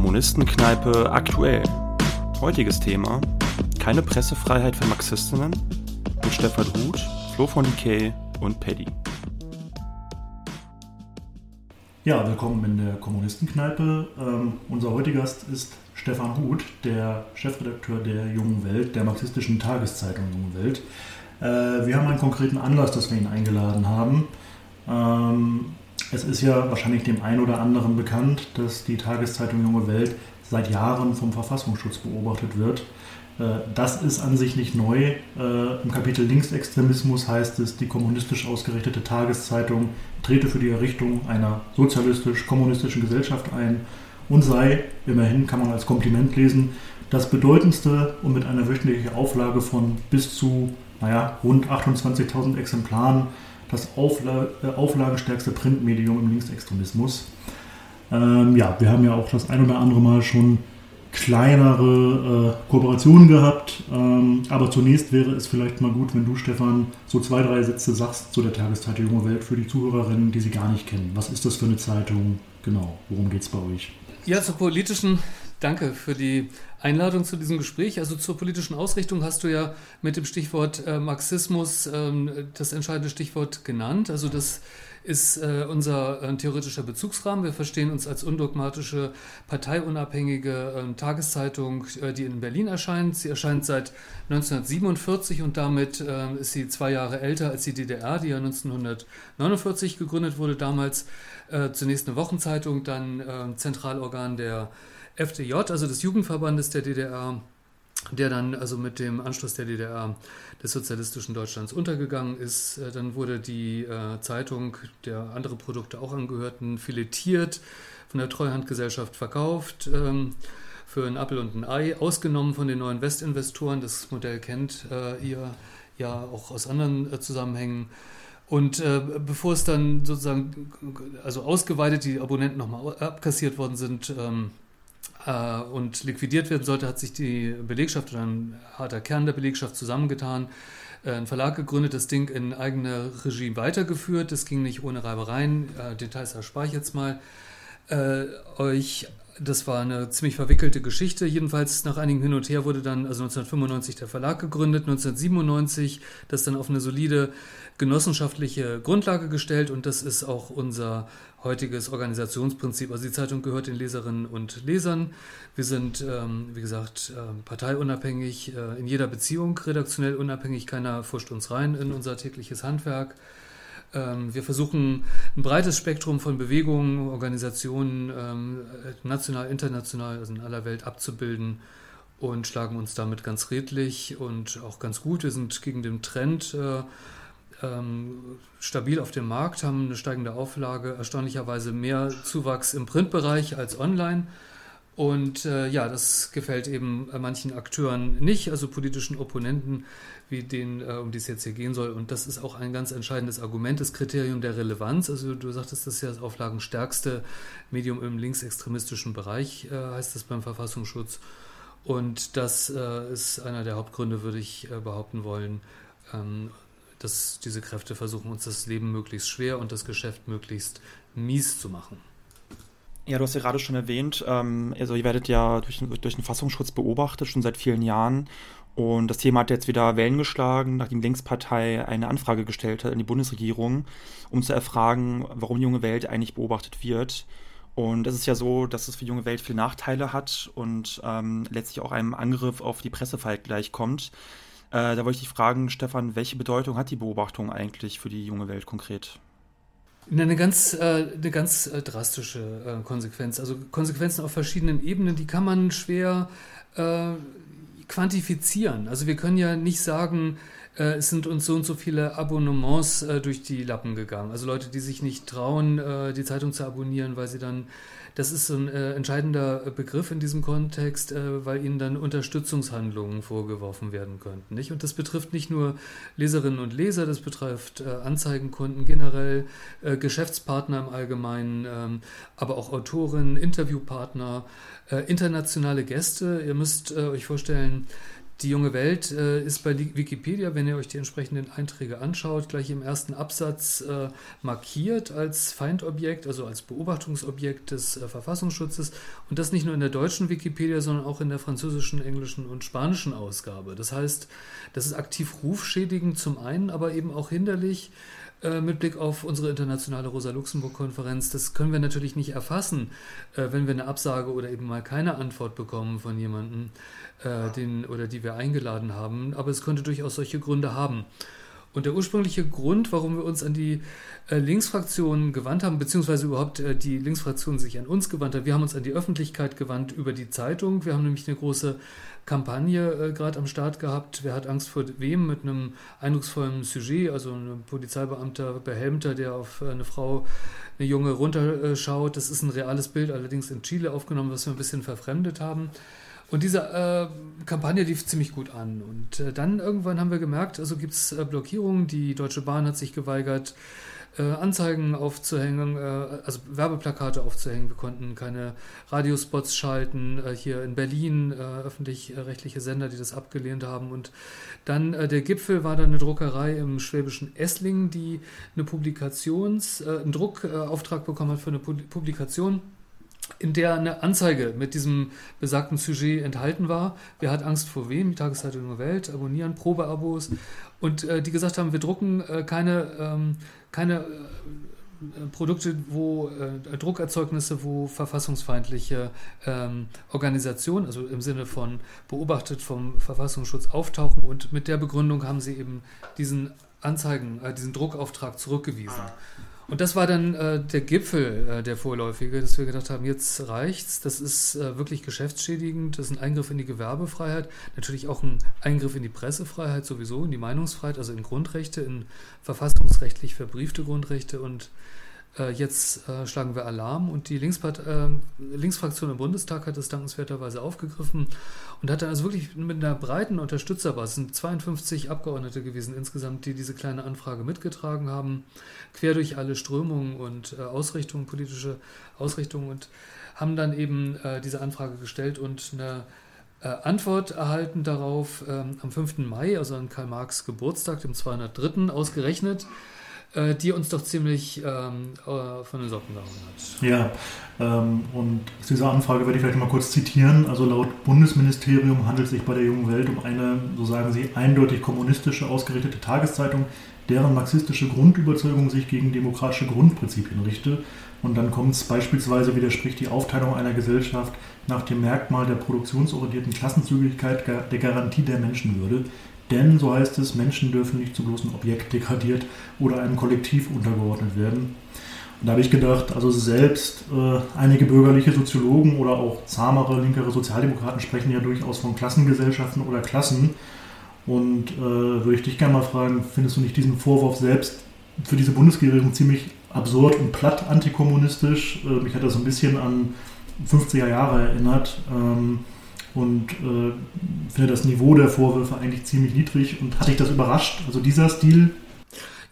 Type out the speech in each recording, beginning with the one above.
Kommunistenkneipe aktuell. Heutiges Thema: Keine Pressefreiheit für Marxistinnen mit Stefan Huth, Flo von Decay und Paddy. Ja, willkommen in der Kommunistenkneipe. Ähm, unser heutiger Gast ist Stefan Huth, der Chefredakteur der Jungen Welt, der marxistischen Tageszeitung Jungen Welt. Äh, wir haben einen konkreten Anlass, dass wir ihn eingeladen haben. Ähm, es ist ja wahrscheinlich dem einen oder anderen bekannt, dass die Tageszeitung Junge Welt seit Jahren vom Verfassungsschutz beobachtet wird. Äh, das ist an sich nicht neu. Äh, Im Kapitel Linksextremismus heißt es, die kommunistisch ausgerichtete Tageszeitung trete für die Errichtung einer sozialistisch-kommunistischen Gesellschaft ein und sei, immerhin kann man als Kompliment lesen, das bedeutendste und mit einer wöchentlichen Auflage von bis zu naja, rund 28.000 Exemplaren das Aufla äh, auflagenstärkste Printmedium im Linksextremismus. Ähm, ja, wir haben ja auch das ein oder andere Mal schon kleinere äh, Kooperationen gehabt. Ähm, aber zunächst wäre es vielleicht mal gut, wenn du, Stefan, so zwei, drei Sätze sagst zu der Tageszeitung Junge Welt für die Zuhörerinnen, die sie gar nicht kennen. Was ist das für eine Zeitung? Genau, worum geht es bei euch? Ja, zur politischen Danke für die Einladung zu diesem Gespräch. Also zur politischen Ausrichtung hast du ja mit dem Stichwort äh, Marxismus ähm, das entscheidende Stichwort genannt. Also das ist äh, unser äh, theoretischer Bezugsrahmen. Wir verstehen uns als undogmatische, parteiunabhängige ähm, Tageszeitung, äh, die in Berlin erscheint. Sie erscheint seit 1947 und damit äh, ist sie zwei Jahre älter als die DDR, die ja 1949 gegründet wurde. Damals äh, zunächst eine Wochenzeitung, dann äh, Zentralorgan der FDJ, also des Jugendverbandes der DDR, der dann also mit dem Anschluss der DDR des sozialistischen Deutschlands untergegangen ist. Äh, dann wurde die äh, Zeitung, der andere Produkte auch angehörten, filetiert, von der Treuhandgesellschaft verkauft, ähm, für ein Apfel und ein Ei, ausgenommen von den neuen Westinvestoren. Das Modell kennt äh, ihr ja auch aus anderen Zusammenhängen. Und äh, bevor es dann sozusagen, also ausgeweitet, die Abonnenten nochmal abkassiert worden sind, ähm, äh, und liquidiert werden sollte, hat sich die Belegschaft oder ein harter Kern der Belegschaft zusammengetan, äh, einen Verlag gegründet, das Ding in eigener Regie weitergeführt. Das ging nicht ohne Reibereien. Äh, Details erspare ich jetzt mal äh, euch. Das war eine ziemlich verwickelte Geschichte. Jedenfalls nach einigem Hin und Her wurde dann also 1995 der Verlag gegründet, 1997 das dann auf eine solide genossenschaftliche Grundlage gestellt und das ist auch unser heutiges Organisationsprinzip. Also die Zeitung gehört den Leserinnen und Lesern. Wir sind, ähm, wie gesagt, äh, parteiunabhängig, äh, in jeder Beziehung redaktionell unabhängig. Keiner fuscht uns rein in unser tägliches Handwerk. Ähm, wir versuchen ein breites Spektrum von Bewegungen, Organisationen, ähm, national, international, also in aller Welt abzubilden und schlagen uns damit ganz redlich und auch ganz gut. Wir sind gegen den Trend äh, ähm, stabil auf dem Markt, haben eine steigende Auflage, erstaunlicherweise mehr Zuwachs im Printbereich als online. Und äh, ja, das gefällt eben manchen Akteuren nicht, also politischen Opponenten, wie denen, äh, um die es jetzt hier gehen soll. Und das ist auch ein ganz entscheidendes Argument, das Kriterium der Relevanz. Also du sagtest, das ist ja das auflagenstärkste Medium im linksextremistischen Bereich, äh, heißt das beim Verfassungsschutz. Und das äh, ist einer der Hauptgründe, würde ich äh, behaupten wollen, ähm, dass diese Kräfte versuchen, uns das Leben möglichst schwer und das Geschäft möglichst mies zu machen. Ja, du hast ja gerade schon erwähnt, ähm, also ihr werdet ja durch, durch den Fassungsschutz beobachtet, schon seit vielen Jahren. Und das Thema hat jetzt wieder Wellen geschlagen, nachdem Linkspartei eine Anfrage gestellt hat an die Bundesregierung, um zu erfragen, warum junge Welt eigentlich beobachtet wird. Und es ist ja so, dass es für junge Welt viele Nachteile hat und ähm, letztlich auch einem Angriff auf die Pressefreiheit gleichkommt. Äh, da wollte ich dich fragen, Stefan, welche Bedeutung hat die Beobachtung eigentlich für die junge Welt konkret? Eine ganz, äh, eine ganz äh, drastische äh, Konsequenz. Also Konsequenzen auf verschiedenen Ebenen, die kann man schwer äh, quantifizieren. Also wir können ja nicht sagen, äh, es sind uns so und so viele Abonnements durch die Lappen gegangen. Also Leute, die sich nicht trauen, die Zeitung zu abonnieren, weil sie dann das ist ein äh, entscheidender Begriff in diesem Kontext, äh, weil ihnen dann Unterstützungshandlungen vorgeworfen werden könnten. Nicht? Und das betrifft nicht nur Leserinnen und Leser, das betrifft äh, Anzeigenkunden generell, äh, Geschäftspartner im Allgemeinen, ähm, aber auch Autorinnen, Interviewpartner, äh, internationale Gäste. Ihr müsst äh, euch vorstellen, Die junge Welt äh, ist bei Wikipedia, wenn ihr euch die entsprechenden Einträge anschaut, gleich im ersten Absatz äh, markiert als Feindobjekt, also als Beobachtungsobjekt des äh, Verfassungsschutzes. Und das nicht nur in der deutschen Wikipedia, sondern auch in der französischen, englischen und spanischen Ausgabe. Das heißt, das ist aktiv rufschädigend zum einen, aber eben auch hinderlich äh, mit Blick auf unsere internationale Rosa-Luxemburg-Konferenz. Das können wir natürlich nicht erfassen, äh, wenn wir eine Absage oder eben mal keine Antwort bekommen von jemandem, äh, den oder die wir eingeladen haben. Aber es könnte durchaus solche Gründe haben. Und der ursprüngliche Grund, warum wir uns an die äh, Linksfraktion gewandt haben, beziehungsweise überhaupt äh, die Linksfraktion sich an uns gewandt hat, wir haben uns an die Öffentlichkeit gewandt über die Zeitung. Wir haben nämlich eine große Kampagne äh, gerade am Start gehabt. Wer hat Angst vor wem? Mit einem eindrucksvollen Sujet, also ein Polizeibeamter, Behelmter, der auf eine Frau, eine Junge runterschaut. Das ist ein reales Bild, allerdings in Chile aufgenommen, was wir ein bisschen verfremdet haben. Und diese äh, Kampagne lief ziemlich gut an. Und äh, dann irgendwann haben wir gemerkt, also gibt es äh, Blockierungen. Die Deutsche Bahn hat sich geweigert, äh, Anzeigen aufzuhängen, äh, also Werbeplakate aufzuhängen. Wir konnten keine Radiospots schalten. Äh, hier in Berlin öffentlich-rechtliche Sender, die das abgelehnt haben. Und dann der Gipfel war dann eine Druckerei im schwäbischen Esslingen, die eine Publikations-, einen Druckauftrag bekommen hat für eine Publikation in der eine Anzeige mit diesem besagten Sujet enthalten war. Wer hat Angst vor wem? Die Tageszeitung Junge Welt, abonnieren, Probeabos. Und äh, die gesagt haben, wir drucken äh, keine, ähm, keine äh, Produkte, wo äh, Druckerzeugnisse, wo verfassungsfeindliche ähm, Organisationen, also im Sinne von beobachtet vom Verfassungsschutz auftauchen. Und mit der Begründung haben sie eben diesen Anzeigen, äh, diesen Druckauftrag zurückgewiesen. Und das war dann äh, der Gipfel, äh, der vorläufige, dass wir gedacht haben, jetzt reicht's. Das ist äh, wirklich geschäftsschädigend. Das ist ein Eingriff in die Gewerbefreiheit. Natürlich auch ein Eingriff in die Pressefreiheit sowieso, in die Meinungsfreiheit, also in Grundrechte, in verfassungsrechtlich verbriefte Grundrechte. Und äh, jetzt äh, schlagen wir Alarm und die Linkspart äh, Linksfraktion im Bundestag hat das dankenswerterweise aufgegriffen und hat dann also wirklich mit einer breiten Unterstützerbasis, sind 52 Abgeordnete gewesen insgesamt, die diese kleine Anfrage mitgetragen haben, quer durch alle Strömungen und äh, Ausrichtungen, politische Ausrichtungen und haben dann eben äh, diese Anfrage gestellt und eine äh, Antwort erhalten darauf ähm, am 5. Mai, also an Karl Marx Geburtstag, dem 203. ausgerechnet äh, die uns doch ziemlich ähm, äh, von den Socken gehauen hat. Ja, ähm, und aus dieser Anfrage werde ich vielleicht mal kurz zitieren. Also laut Bundesministerium handelt es sich bei der Jungen Welt um eine, so sagen sie, eindeutig kommunistische ausgerichtete Tageszeitung, deren marxistische Grundüberzeugung sich gegen demokratische Grundprinzipien richte. Und dann kommt es beispielsweise, widerspricht die Aufteilung einer Gesellschaft nach dem Merkmal der produktionsorientierten Klassenzügigkeit der Garantie der Menschenwürde, denn, so heißt es, Menschen dürfen nicht zu bloßem Objekt degradiert oder einem Kollektiv untergeordnet werden. Und da habe ich gedacht, also selbst äh, einige bürgerliche Soziologen oder auch zahmere, linkere Sozialdemokraten sprechen ja durchaus von Klassengesellschaften oder Klassen. Und äh, würde ich dich gerne mal fragen, findest du nicht diesen Vorwurf selbst für diese Bundesregierung ziemlich absurd und platt antikommunistisch? Äh, mich hat das so ein bisschen an 50er Jahre erinnert. Ähm, und äh, finde das Niveau der Vorwürfe eigentlich ziemlich niedrig. Und hat dich das überrascht? Also dieser Stil?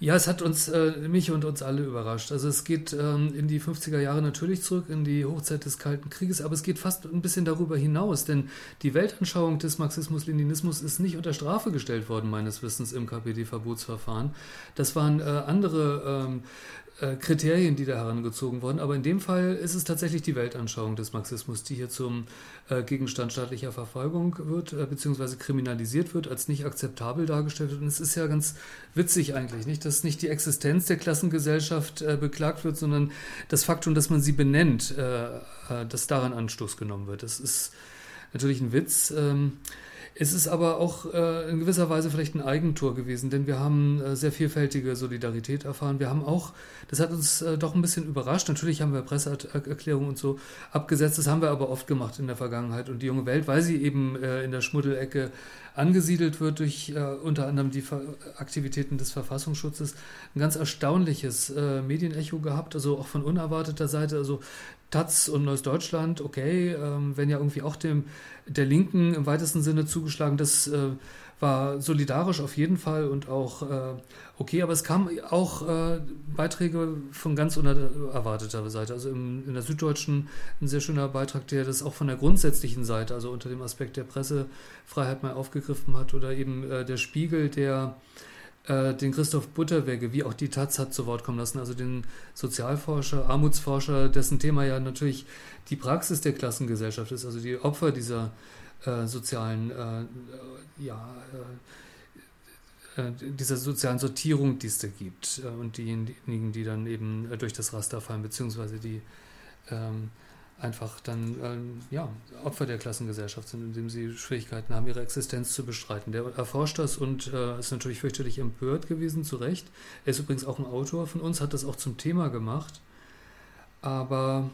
Ja, es hat uns, äh, mich und uns alle überrascht. Also es geht ähm, in die 50er Jahre natürlich zurück, in die Hochzeit des Kalten Krieges, aber es geht fast ein bisschen darüber hinaus, denn die Weltanschauung des Marxismus-Leninismus ist nicht unter Strafe gestellt worden, meines Wissens, im KPD-Verbotsverfahren. Das waren äh, andere ähm, äh, Kriterien, die da herangezogen wurden. Aber in dem Fall ist es tatsächlich die Weltanschauung des Marxismus, die hier zum äh, Gegenstand staatlicher Verfolgung wird, äh, beziehungsweise kriminalisiert wird, als nicht akzeptabel dargestellt wird. Und es ist ja ganz witzig eigentlich, nicht, dass nicht die Existenz der Klassengesellschaft beklagt wird, sondern das Faktum, dass man sie benennt, dass daran Anstoß genommen wird. Das ist natürlich ein Witz. Ähm, es ist aber auch äh, in gewisser Weise vielleicht ein Eigentor gewesen, denn wir haben äh, sehr vielfältige Solidarität erfahren. Wir haben auch, das hat uns äh, doch ein bisschen überrascht. Natürlich haben wir Presseerklärungen und so abgesetzt. Das haben wir aber oft gemacht in der Vergangenheit. Und die junge Welt, weil sie eben äh, in der Schmuddelecke angesiedelt wird durch äh, unter anderem die Ver Aktivitäten des Verfassungsschutzes, ein ganz erstaunliches äh, Medienecho gehabt, also auch von unerwarteter Seite. Also Taz und Neues Deutschland, okay, ähm, wenn ja irgendwie auch dem der Linken im weitesten Sinne zugeschlagen. Das äh, war solidarisch auf jeden Fall und auch äh, okay, aber es kamen auch äh, Beiträge von ganz unerwarteter Seite. Also im, in der Süddeutschen ein sehr schöner Beitrag, der das auch von der grundsätzlichen Seite, also unter dem Aspekt der Pressefreiheit mal aufgegriffen hat oder eben äh, der Spiegel, der äh, den Christoph Butterwegge, wie auch die Taz hat zu Wort kommen lassen, also den Sozialforscher, Armutsforscher, dessen Thema ja natürlich die Praxis der Klassengesellschaft ist, also die Opfer dieser äh, sozialen, äh, ja, äh, äh, dieser sozialen Sortierung, die es da gibt und diejenigen, die dann eben durch das Raster fallen, beziehungsweise die ähm, einfach dann ähm, ja, Opfer der Klassengesellschaft sind, indem sie Schwierigkeiten haben, ihre Existenz zu bestreiten. Der erforscht das und äh, ist natürlich fürchterlich empört gewesen, zu Recht. Er ist übrigens auch ein Autor von uns, hat das auch zum Thema gemacht. Aber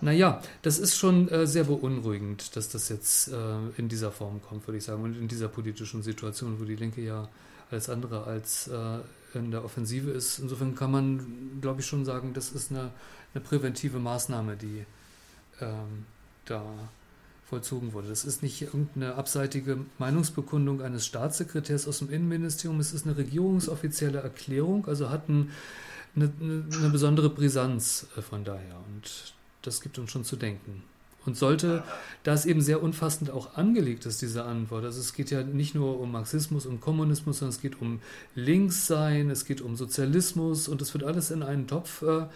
naja, das ist schon äh, sehr beunruhigend, dass das jetzt äh, in dieser Form kommt, würde ich sagen, und in dieser politischen Situation, wo die Linke ja alles andere als äh, in der Offensive ist. Insofern kann man, glaube ich, schon sagen, das ist eine, eine präventive Maßnahme, die ähm, da vollzogen wurde. Das ist nicht irgendeine abseitige Meinungsbekundung eines Staatssekretärs aus dem Innenministerium, es ist eine regierungsoffizielle Erklärung, also hat ein, eine, eine, besondere Brisanz äh, von daher und das gibt uns schon zu denken. Und sollte, da es eben sehr umfassend auch angelegt ist, diese Antwort, also es geht ja nicht nur um Marxismus und Kommunismus, sondern es geht um Linkssein, es geht um Sozialismus und es wird alles in einen Topf äh,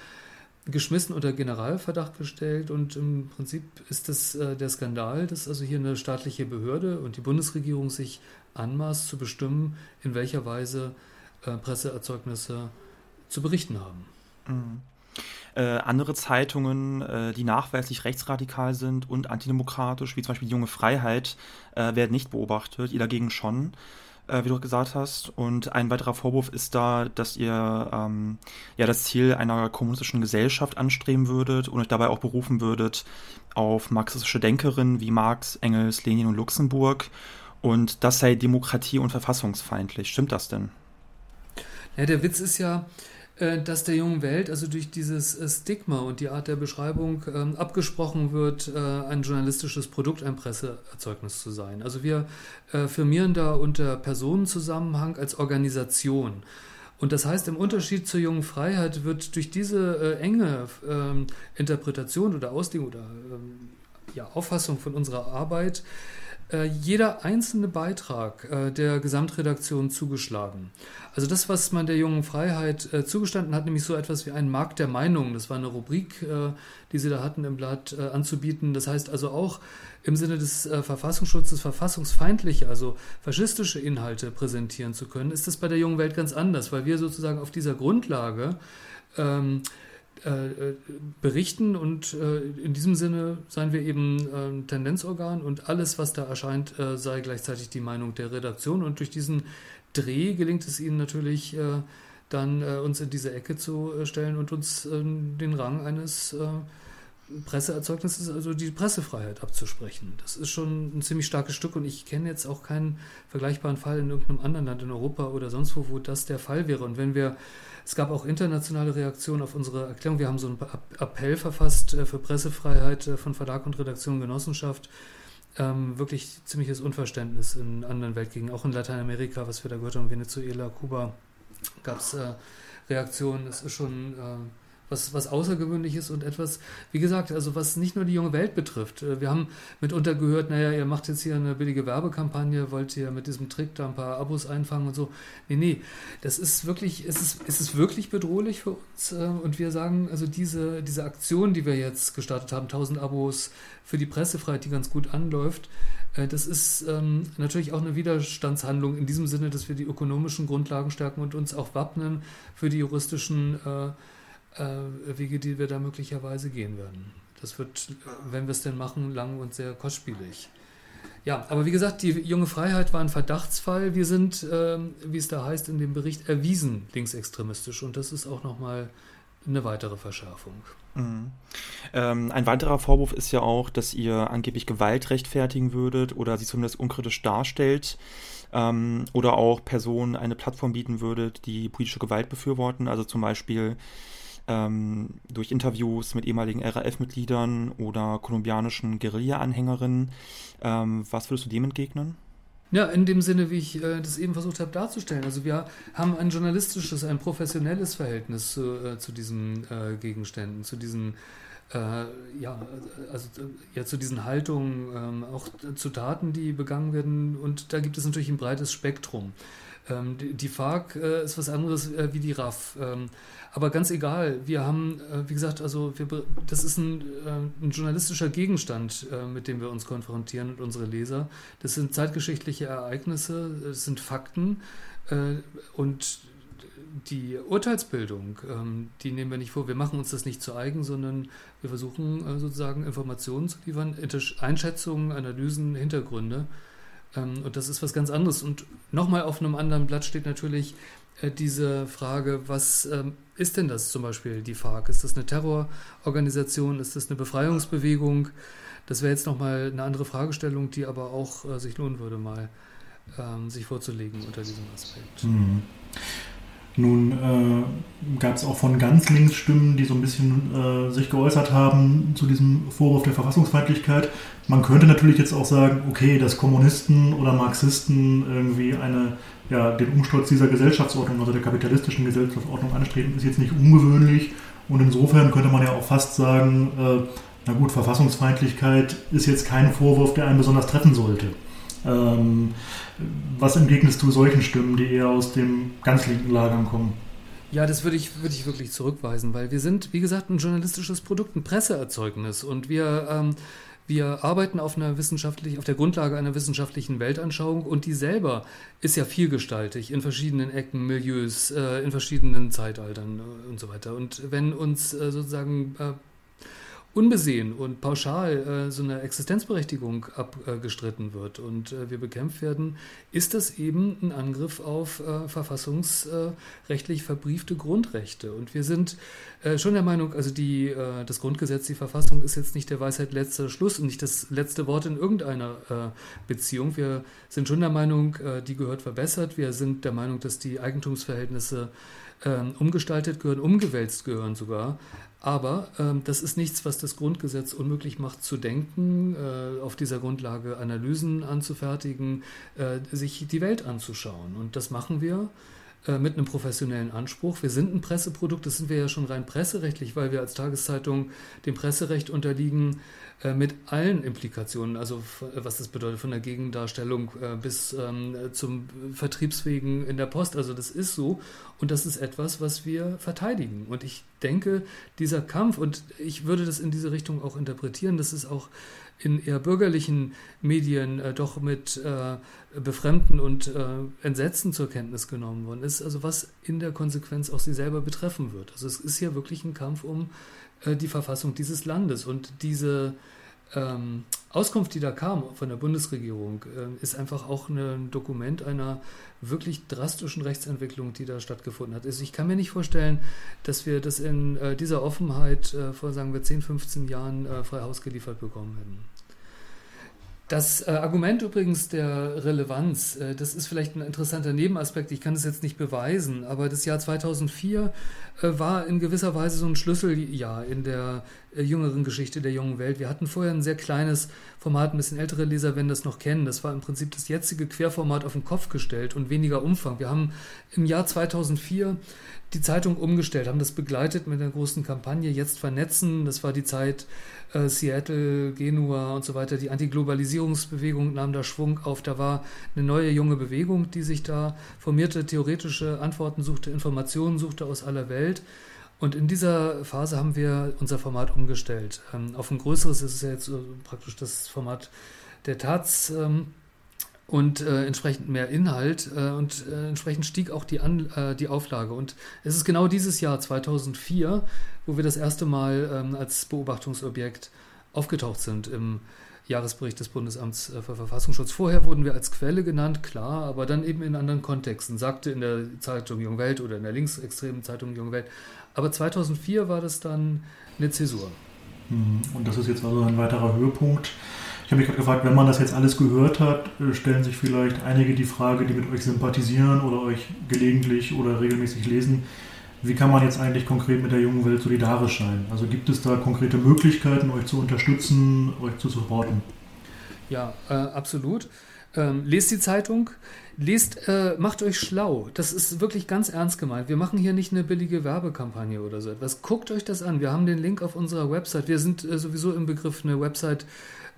geschmissen unter Generalverdacht gestellt und im Prinzip ist das äh, der Skandal, dass also hier eine staatliche Behörde und die Bundesregierung sich anmaßt zu bestimmen, in welcher Weise äh, Presseerzeugnisse zu berichten haben. Mhm. Äh, andere Zeitungen, äh, die nachweislich rechtsradikal sind und antidemokratisch, wie zum Beispiel die Junge Freiheit, äh, werden nicht beobachtet, ihr dagegen schon äh, wie du gesagt hast. Und ein weiterer Vorwurf ist da, dass ihr ähm, ja das Ziel einer kommunistischen Gesellschaft anstreben würdet und euch dabei auch berufen würdet auf marxistische Denkerinnen wie Marx, Engels, Lenin und Luxemburg. Und das sei demokratie- und verfassungsfeindlich. Stimmt das denn? Ja, der Witz ist ja, dass der jungen Welt, also durch dieses äh, Stigma und die Art der Beschreibung, ähm, abgesprochen wird, äh, ein journalistisches Produkt, ein Presseerzeugnis zu sein. Also wir firmieren da unter Personenzusammenhang als Organisation. Und das heißt, im Unterschied zur jungen Freiheit wird durch diese enge ähm, Interpretation oder Auslegung oder ähm, ja, Auffassung von unserer Arbeit äh, jeder einzelne Beitrag äh, der Gesamtredaktion zugeschlagen. Also das, was man der jungen Freiheit äh, zugestanden hat, nämlich so etwas wie einen Markt der Meinungen, das war eine Rubrik, äh, die sie da hatten im Blatt äh, anzubieten. Das heißt also auch im Sinne des Verfassungsschutzes verfassungsfeindliche, also faschistische Inhalte präsentieren zu können, ist das bei der jungen Welt ganz anders, weil wir sozusagen auf dieser Grundlage ähm, äh, berichten und äh, in diesem Sinne seien wir eben äh, Tendenzorgan und alles, was da erscheint, äh, sei gleichzeitig die Meinung der Redaktion. Und durch diesen Dreh gelingt es ihnen natürlich äh, dann uns in diese Ecke zu stellen und uns ähm, den Rang eines Presseerzeugnisses, also die Pressefreiheit abzusprechen. Das ist schon ein ziemlich starkes Stück und ich kenne jetzt auch keinen vergleichbaren Fall in irgendeinem anderen Land in Europa oder sonst wo, wo das der Fall wäre. Und wenn wir es gab auch internationale Reaktionen auf unsere Erklärung. Wir haben so einen Appell verfasst äh, für Pressefreiheit äh, von Verlag und Redaktion Genossenschaft. Ähm, wirklich ziemliches Unverständnis in anderen Weltgegenden, auch in Lateinamerika, was wir da gehört haben, Venezuela, Kuba, gab es äh, Reaktionen. Es ist schon äh, was, was Außergewöhnliches und etwas, wie gesagt, also was nicht nur die junge Welt betrifft. Äh, wir haben mitunter gehört, naja, ihr macht jetzt hier eine billige Werbekampagne, wollt ihr mit diesem Trick da ein paar Abos einfangen und so. Nee, nee, das ist wirklich, es ist, es ist wirklich bedrohlich für uns äh, und wir sagen, also diese, diese Aktion, die wir jetzt gestartet haben, 1000 Abos für die Pressefreiheit, die ganz gut anläuft, äh, das ist ähm, natürlich auch eine Widerstandshandlung in diesem Sinne, dass wir die ökonomischen Grundlagen stärken und uns auch wappnen für die juristischen äh, Wege, die wir da möglicherweise gehen werden. Das wird, wenn wir es denn machen, lang und sehr kostspielig. Ja, aber wie gesagt, die junge Freiheit war ein Verdachtsfall. Wir sind, ähm, wie es da heißt in dem Bericht, erwiesen linksextremistisch und das ist auch nochmal eine weitere Verschärfung. Mhm. Ähm, ein weiterer Vorwurf ist ja auch, dass ihr angeblich Gewalt rechtfertigen würdet oder sie zumindest unkritisch darstellt ähm, oder auch Personen eine Plattform bieten würdet, die politische Gewalt befürworten, also zum Beispiel ähm, durch Interviews mit ehemaligen RAF-Mitgliedern oder kolumbianischen Guerilla-Anhängerinnen. Ähm, was würdest du dem entgegnen? Ja, in dem Sinne, wie ich äh, das eben versucht habe darzustellen. Also wir haben ein journalistisches, ein professionelles Verhältnis zu, äh, zu diesen äh, Gegenständen, zu diesen äh, ja, also ja, zu diesen Haltungen, ähm, auch zu Taten, die begangen werden. Und da gibt es natürlich ein breites Spektrum. Ähm, die, die FARC äh, ist was anderes äh, wie die RAF. Ähm, aber ganz egal, wir haben, äh, wie gesagt, also wir, das ist ein, äh, ein journalistischer Gegenstand, äh, mit dem wir uns konfrontieren und unsere Leser. Das sind zeitgeschichtliche Ereignisse, das sind Fakten und die Urteilsbildung, ähm, die nehmen wir nicht vor. Wir machen uns das nicht zu eigen, sondern wir versuchen sozusagen Informationen zu liefern, Einschätzungen, Analysen, Hintergründe. Ähm, und das ist was ganz anderes. Und nochmal auf einem anderen Blatt steht natürlich äh, diese Frage, was ähm, ist denn das zum Beispiel, die FARC? Ist das eine Terrororganisation? Ist das eine Befreiungsbewegung? Das wäre jetzt nochmal eine andere Fragestellung, die aber auch äh, sich lohnen würde, mal ähm, sich vorzulegen unter diesem Aspekt. Mhm. Nun äh, gab es auch von ganz links Stimmen, die so ein bisschen äh, sich geäußert haben zu diesem Vorwurf der Verfassungsfeindlichkeit. Man könnte natürlich jetzt auch sagen, okay, dass Kommunisten oder Marxisten irgendwie eine, ja, den Umsturz dieser Gesellschaftsordnung, also der kapitalistischen Gesellschaftsordnung anstreben, ist jetzt nicht ungewöhnlich. Und insofern könnte man ja auch fast sagen, äh, na gut, Verfassungsfeindlichkeit ist jetzt kein Vorwurf, der einen besonders treffen sollte. Ähm, was entgegnest du solchen Stimmen, die eher aus dem ganz linken Lagern kommen? Ja, das würde ich, würde ich wirklich zurückweisen, weil wir sind, wie gesagt, ein journalistisches Produkt, ein Presseerzeugnis und wir, ähm, wir arbeiten auf einer wissenschaftlichen, auf der Grundlage einer wissenschaftlichen Weltanschauung und die selber ist ja vielgestaltig in verschiedenen Ecken, Milieus, äh, in verschiedenen Zeitaltern äh, und so weiter. Und wenn uns äh, sozusagen äh, unbesehen und pauschal äh, so eine Existenzberechtigung abgestritten wird und äh, wir bekämpft werden, ist das eben ein Angriff auf äh, verfassungsrechtlich verbriefte Grundrechte. Und wir sind äh, schon der Meinung, also die, äh, das Grundgesetz, die Verfassung ist jetzt nicht der Weisheit letzter Schluss und nicht das letzte Wort in irgendeiner äh, Beziehung. Wir sind schon der Meinung, die gehört verbessert. Wir sind der Meinung, dass die Eigentumsverhältnisse ähm, umgestaltet gehören, umgewälzt gehören sogar. Aber ähm, das ist nichts, was das Grundgesetz unmöglich macht zu denken, äh, auf dieser Grundlage Analysen anzufertigen, äh, sich die Welt anzuschauen. Und das machen wir äh, mit einem professionellen Anspruch. Wir sind ein Presseprodukt, das sind wir ja schon rein presserechtlich, weil wir als Tageszeitung dem Presserecht unterliegen. Äh, mit allen Implikationen, also was das bedeutet von der Gegendarstellung äh, bis ähm, zum Vertriebswegen in der Post. Also das ist so und das ist etwas, was wir verteidigen. Und ich denke, dieser Kampf, und ich würde das in diese Richtung auch interpretieren, dass es auch in eher bürgerlichen Medien äh, doch mit äh, Befremden und äh, Entsetzen zur Kenntnis genommen worden ist, also was in der Konsequenz auch sie selber betreffen wird. Also es ist hier wirklich ein Kampf um äh, die Verfassung dieses Landes. Und diese ähm, Auskunft, die da kam von der Bundesregierung, äh, ist einfach auch ein Dokument einer wirklich drastischen Rechtsentwicklung, die da stattgefunden hat. Also ich kann mir nicht vorstellen, dass wir das in äh, dieser Offenheit äh, vor, sagen wir, 10, 15 Jahren äh, frei Haus geliefert bekommen hätten. Das äh, Argument übrigens der Relevanz, äh, das ist vielleicht ein interessanter Nebenaspekt, ich kann es jetzt nicht beweisen, aber das Jahr 2004 äh, war in gewisser Weise so ein Schlüsseljahr in der äh, jüngeren Geschichte der jungen Welt. Wir hatten vorher ein sehr kleines Format, ein bisschen ältere Leser werden das noch kennen. Das war im Prinzip das jetzige Querformat auf den Kopf gestellt und weniger Umfang. Wir haben im Jahr 2004 die Zeitung umgestellt, haben das begleitet mit einer großen Kampagne Jetzt vernetzen. Das war die Zeit äh, Seattle, Genua und so weiter. Die Antiglobalisierungsbewegung nahm da Schwung auf. Da war eine neue junge Bewegung, die sich da formierte, theoretische Antworten suchte, Informationen suchte aus aller Welt. Und in dieser Phase haben wir unser Format umgestellt. Ähm, auf ein größeres ist es ja jetzt äh, praktisch das Format der Taz ähm, und äh, entsprechend mehr Inhalt äh, und äh, entsprechend stieg auch die, An äh, die Auflage. Und es ist genau dieses Jahr 2004, wo wir das erste Mal ähm, als Beobachtungsobjekt aufgetaucht sind im Jahresbericht des Bundesamts äh, für Verfassungsschutz. Vorher wurden wir als Quelle genannt, klar, aber dann eben in anderen Kontexten. Sagte in der Zeitung Junge Welt oder in der linksextremen Zeitung Junge Welt, aber 2004 war das dann eine Zäsur. Mhm. Und das ist jetzt also ein weiterer Höhepunkt. Ich habe mich gerade gefragt, wenn man das jetzt alles gehört hat, äh, stellen sich vielleicht einige die Frage, die mit euch sympathisieren oder euch gelegentlich oder regelmäßig lesen, wie kann man jetzt eigentlich konkret mit der jungen Welt solidarisch sein? Also gibt es da konkrete Möglichkeiten, euch zu unterstützen, euch zu supporten? Ja, äh, absolut. Ähm, lest die Zeitung, lest, äh, macht euch schlau. Das ist wirklich ganz ernst gemeint. Wir machen hier nicht eine billige Werbekampagne oder so etwas. Guckt euch das an. Wir haben den Link auf unserer Website. Wir sind äh, sowieso im Begriff, eine Website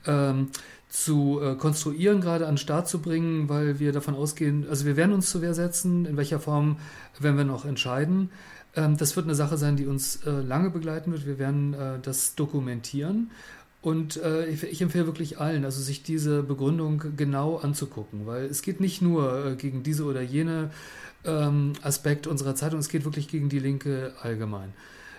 ähm, zu äh, konstruieren, gerade an den Start zu bringen, weil wir davon ausgehen, also wir werden uns zur Wehr setzen, in welcher Form werden wir noch entscheiden. Ähm, das wird eine Sache sein, die uns äh, lange begleiten wird. Wir werden äh, das dokumentieren. Und äh, ich, ich, empfehle wirklich allen, also sich diese Begründung genau anzugucken, weil es geht nicht nur äh, gegen diese oder jene ähm, Aspekt unserer Zeitung, es geht wirklich gegen die Linke allgemein.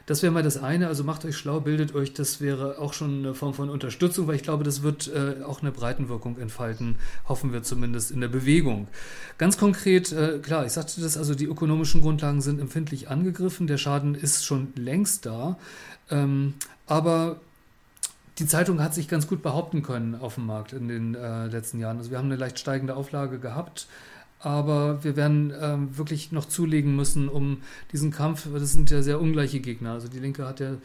Das wäre mal das eine, also macht euch schlau, bildet euch, das wäre auch schon eine Form von Unterstützung, weil ich glaube, das wird äh, auch eine Breitenwirkung entfalten, hoffen wir zumindest in der Bewegung. Ganz konkret, äh, klar, ich sagte das, also die ökonomischen Grundlagen sind empfindlich angegriffen, der Schaden ist schon längst da, ähm, aber die Zeitung hat sich ganz gut behaupten können auf dem Markt in den äh, letzten Jahren. Also wir haben eine leicht steigende Auflage gehabt, aber wir werden ähm, wirklich noch zulegen müssen, um diesen Kampf, das sind ja sehr ungleiche Gegner. Also die Linke hat ja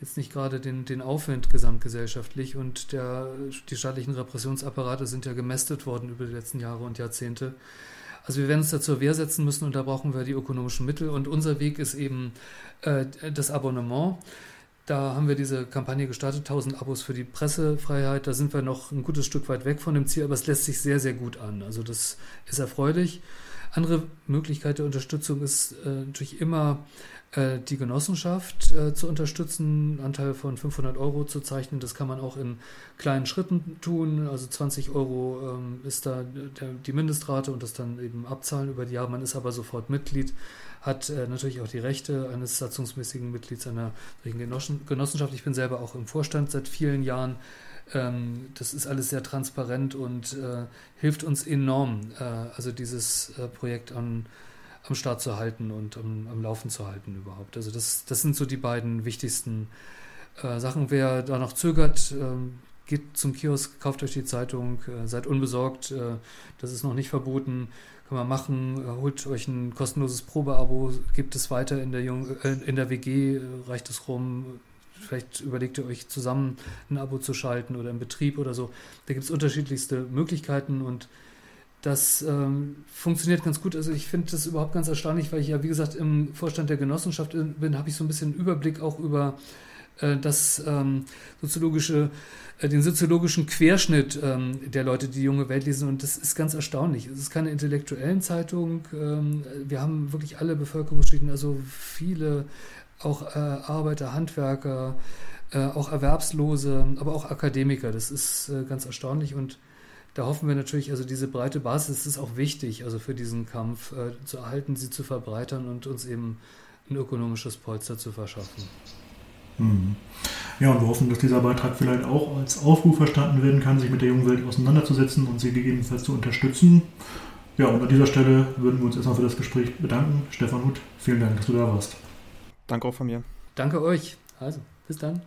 jetzt nicht gerade den, den Aufwind gesamtgesellschaftlich und der, die staatlichen Repressionsapparate sind ja gemästet worden über die letzten Jahre und Jahrzehnte. Also wir werden uns da zur Wehr setzen müssen und da brauchen wir die ökonomischen Mittel und unser Weg ist eben äh, das Abonnement. Da haben wir diese Kampagne gestartet, 1000 Abos für die Pressefreiheit. Da sind wir noch ein gutes Stück weit weg von dem Ziel, aber es lässt sich sehr, sehr gut an. Also das ist erfreulich. Andere Möglichkeit der Unterstützung ist äh, natürlich immer äh, die Genossenschaft äh, zu unterstützen, Anteil von 500 Euro zu zeichnen. Das kann man auch in kleinen Schritten tun. Also 20 Euro ähm, ist da der, die Mindestrate und das dann eben abzahlen über die Jahre. Man ist aber sofort Mitglied hat äh, natürlich auch die Rechte eines satzungsmäßigen Mitglieds einer Genossenschaft. Ich bin selber auch im Vorstand seit vielen Jahren. Ähm, das ist alles sehr transparent und äh, hilft uns enorm, äh, also dieses äh, Projekt an, am Start zu halten und am, am, Laufen zu halten überhaupt. Also das, das sind so die beiden wichtigsten äh, Sachen. Wer da noch zögert, ähm, geht zum Kiosk, kauft euch die Zeitung, äh, seid unbesorgt, das ist noch nicht verboten kann man machen. Holt euch ein kostenloses Probeabo, gibt es weiter in der, Jung, äh, in der WG, reicht es rum. Vielleicht überlegt ihr euch zusammen ein Abo zu schalten oder im Betrieb oder so. Da gibt es unterschiedlichste Möglichkeiten und das ähm, funktioniert ganz gut. Also ich finde das überhaupt ganz erstaunlich, weil ich ja, wie gesagt, im Vorstand der Genossenschaft bin, habe ich so ein bisschen Überblick auch über äh, das ähm, soziologische, äh, den soziologischen Querschnitt ähm, der Leute, die junge Welt lesen. Und das ist ganz erstaunlich. Es ist keine intellektuellen Zeitung. Ähm, wir haben wirklich alle Bevölkerungsschichten, also viele auch äh, Arbeiter, Handwerker, äh, auch Erwerbslose, aber auch Akademiker. Das ist äh, ganz erstaunlich und da hoffen wir natürlich, also diese breite Basis ist auch wichtig, also für diesen Kampf äh, zu erhalten, sie zu verbreitern und uns eben ein ökonomisches Polster zu verschaffen. Mhm. Ja, und wir hoffen, dass dieser Beitrag vielleicht auch als Aufruf verstanden werden kann, sich mit der jungen Welt auseinanderzusetzen und sie gegebenenfalls zu unterstützen. Ja, und an dieser Stelle würden wir uns erstmal für das Gespräch bedanken. Stefan Huth, vielen Dank, dass du da warst. Danke auch von mir. Danke euch. Also, bis dann.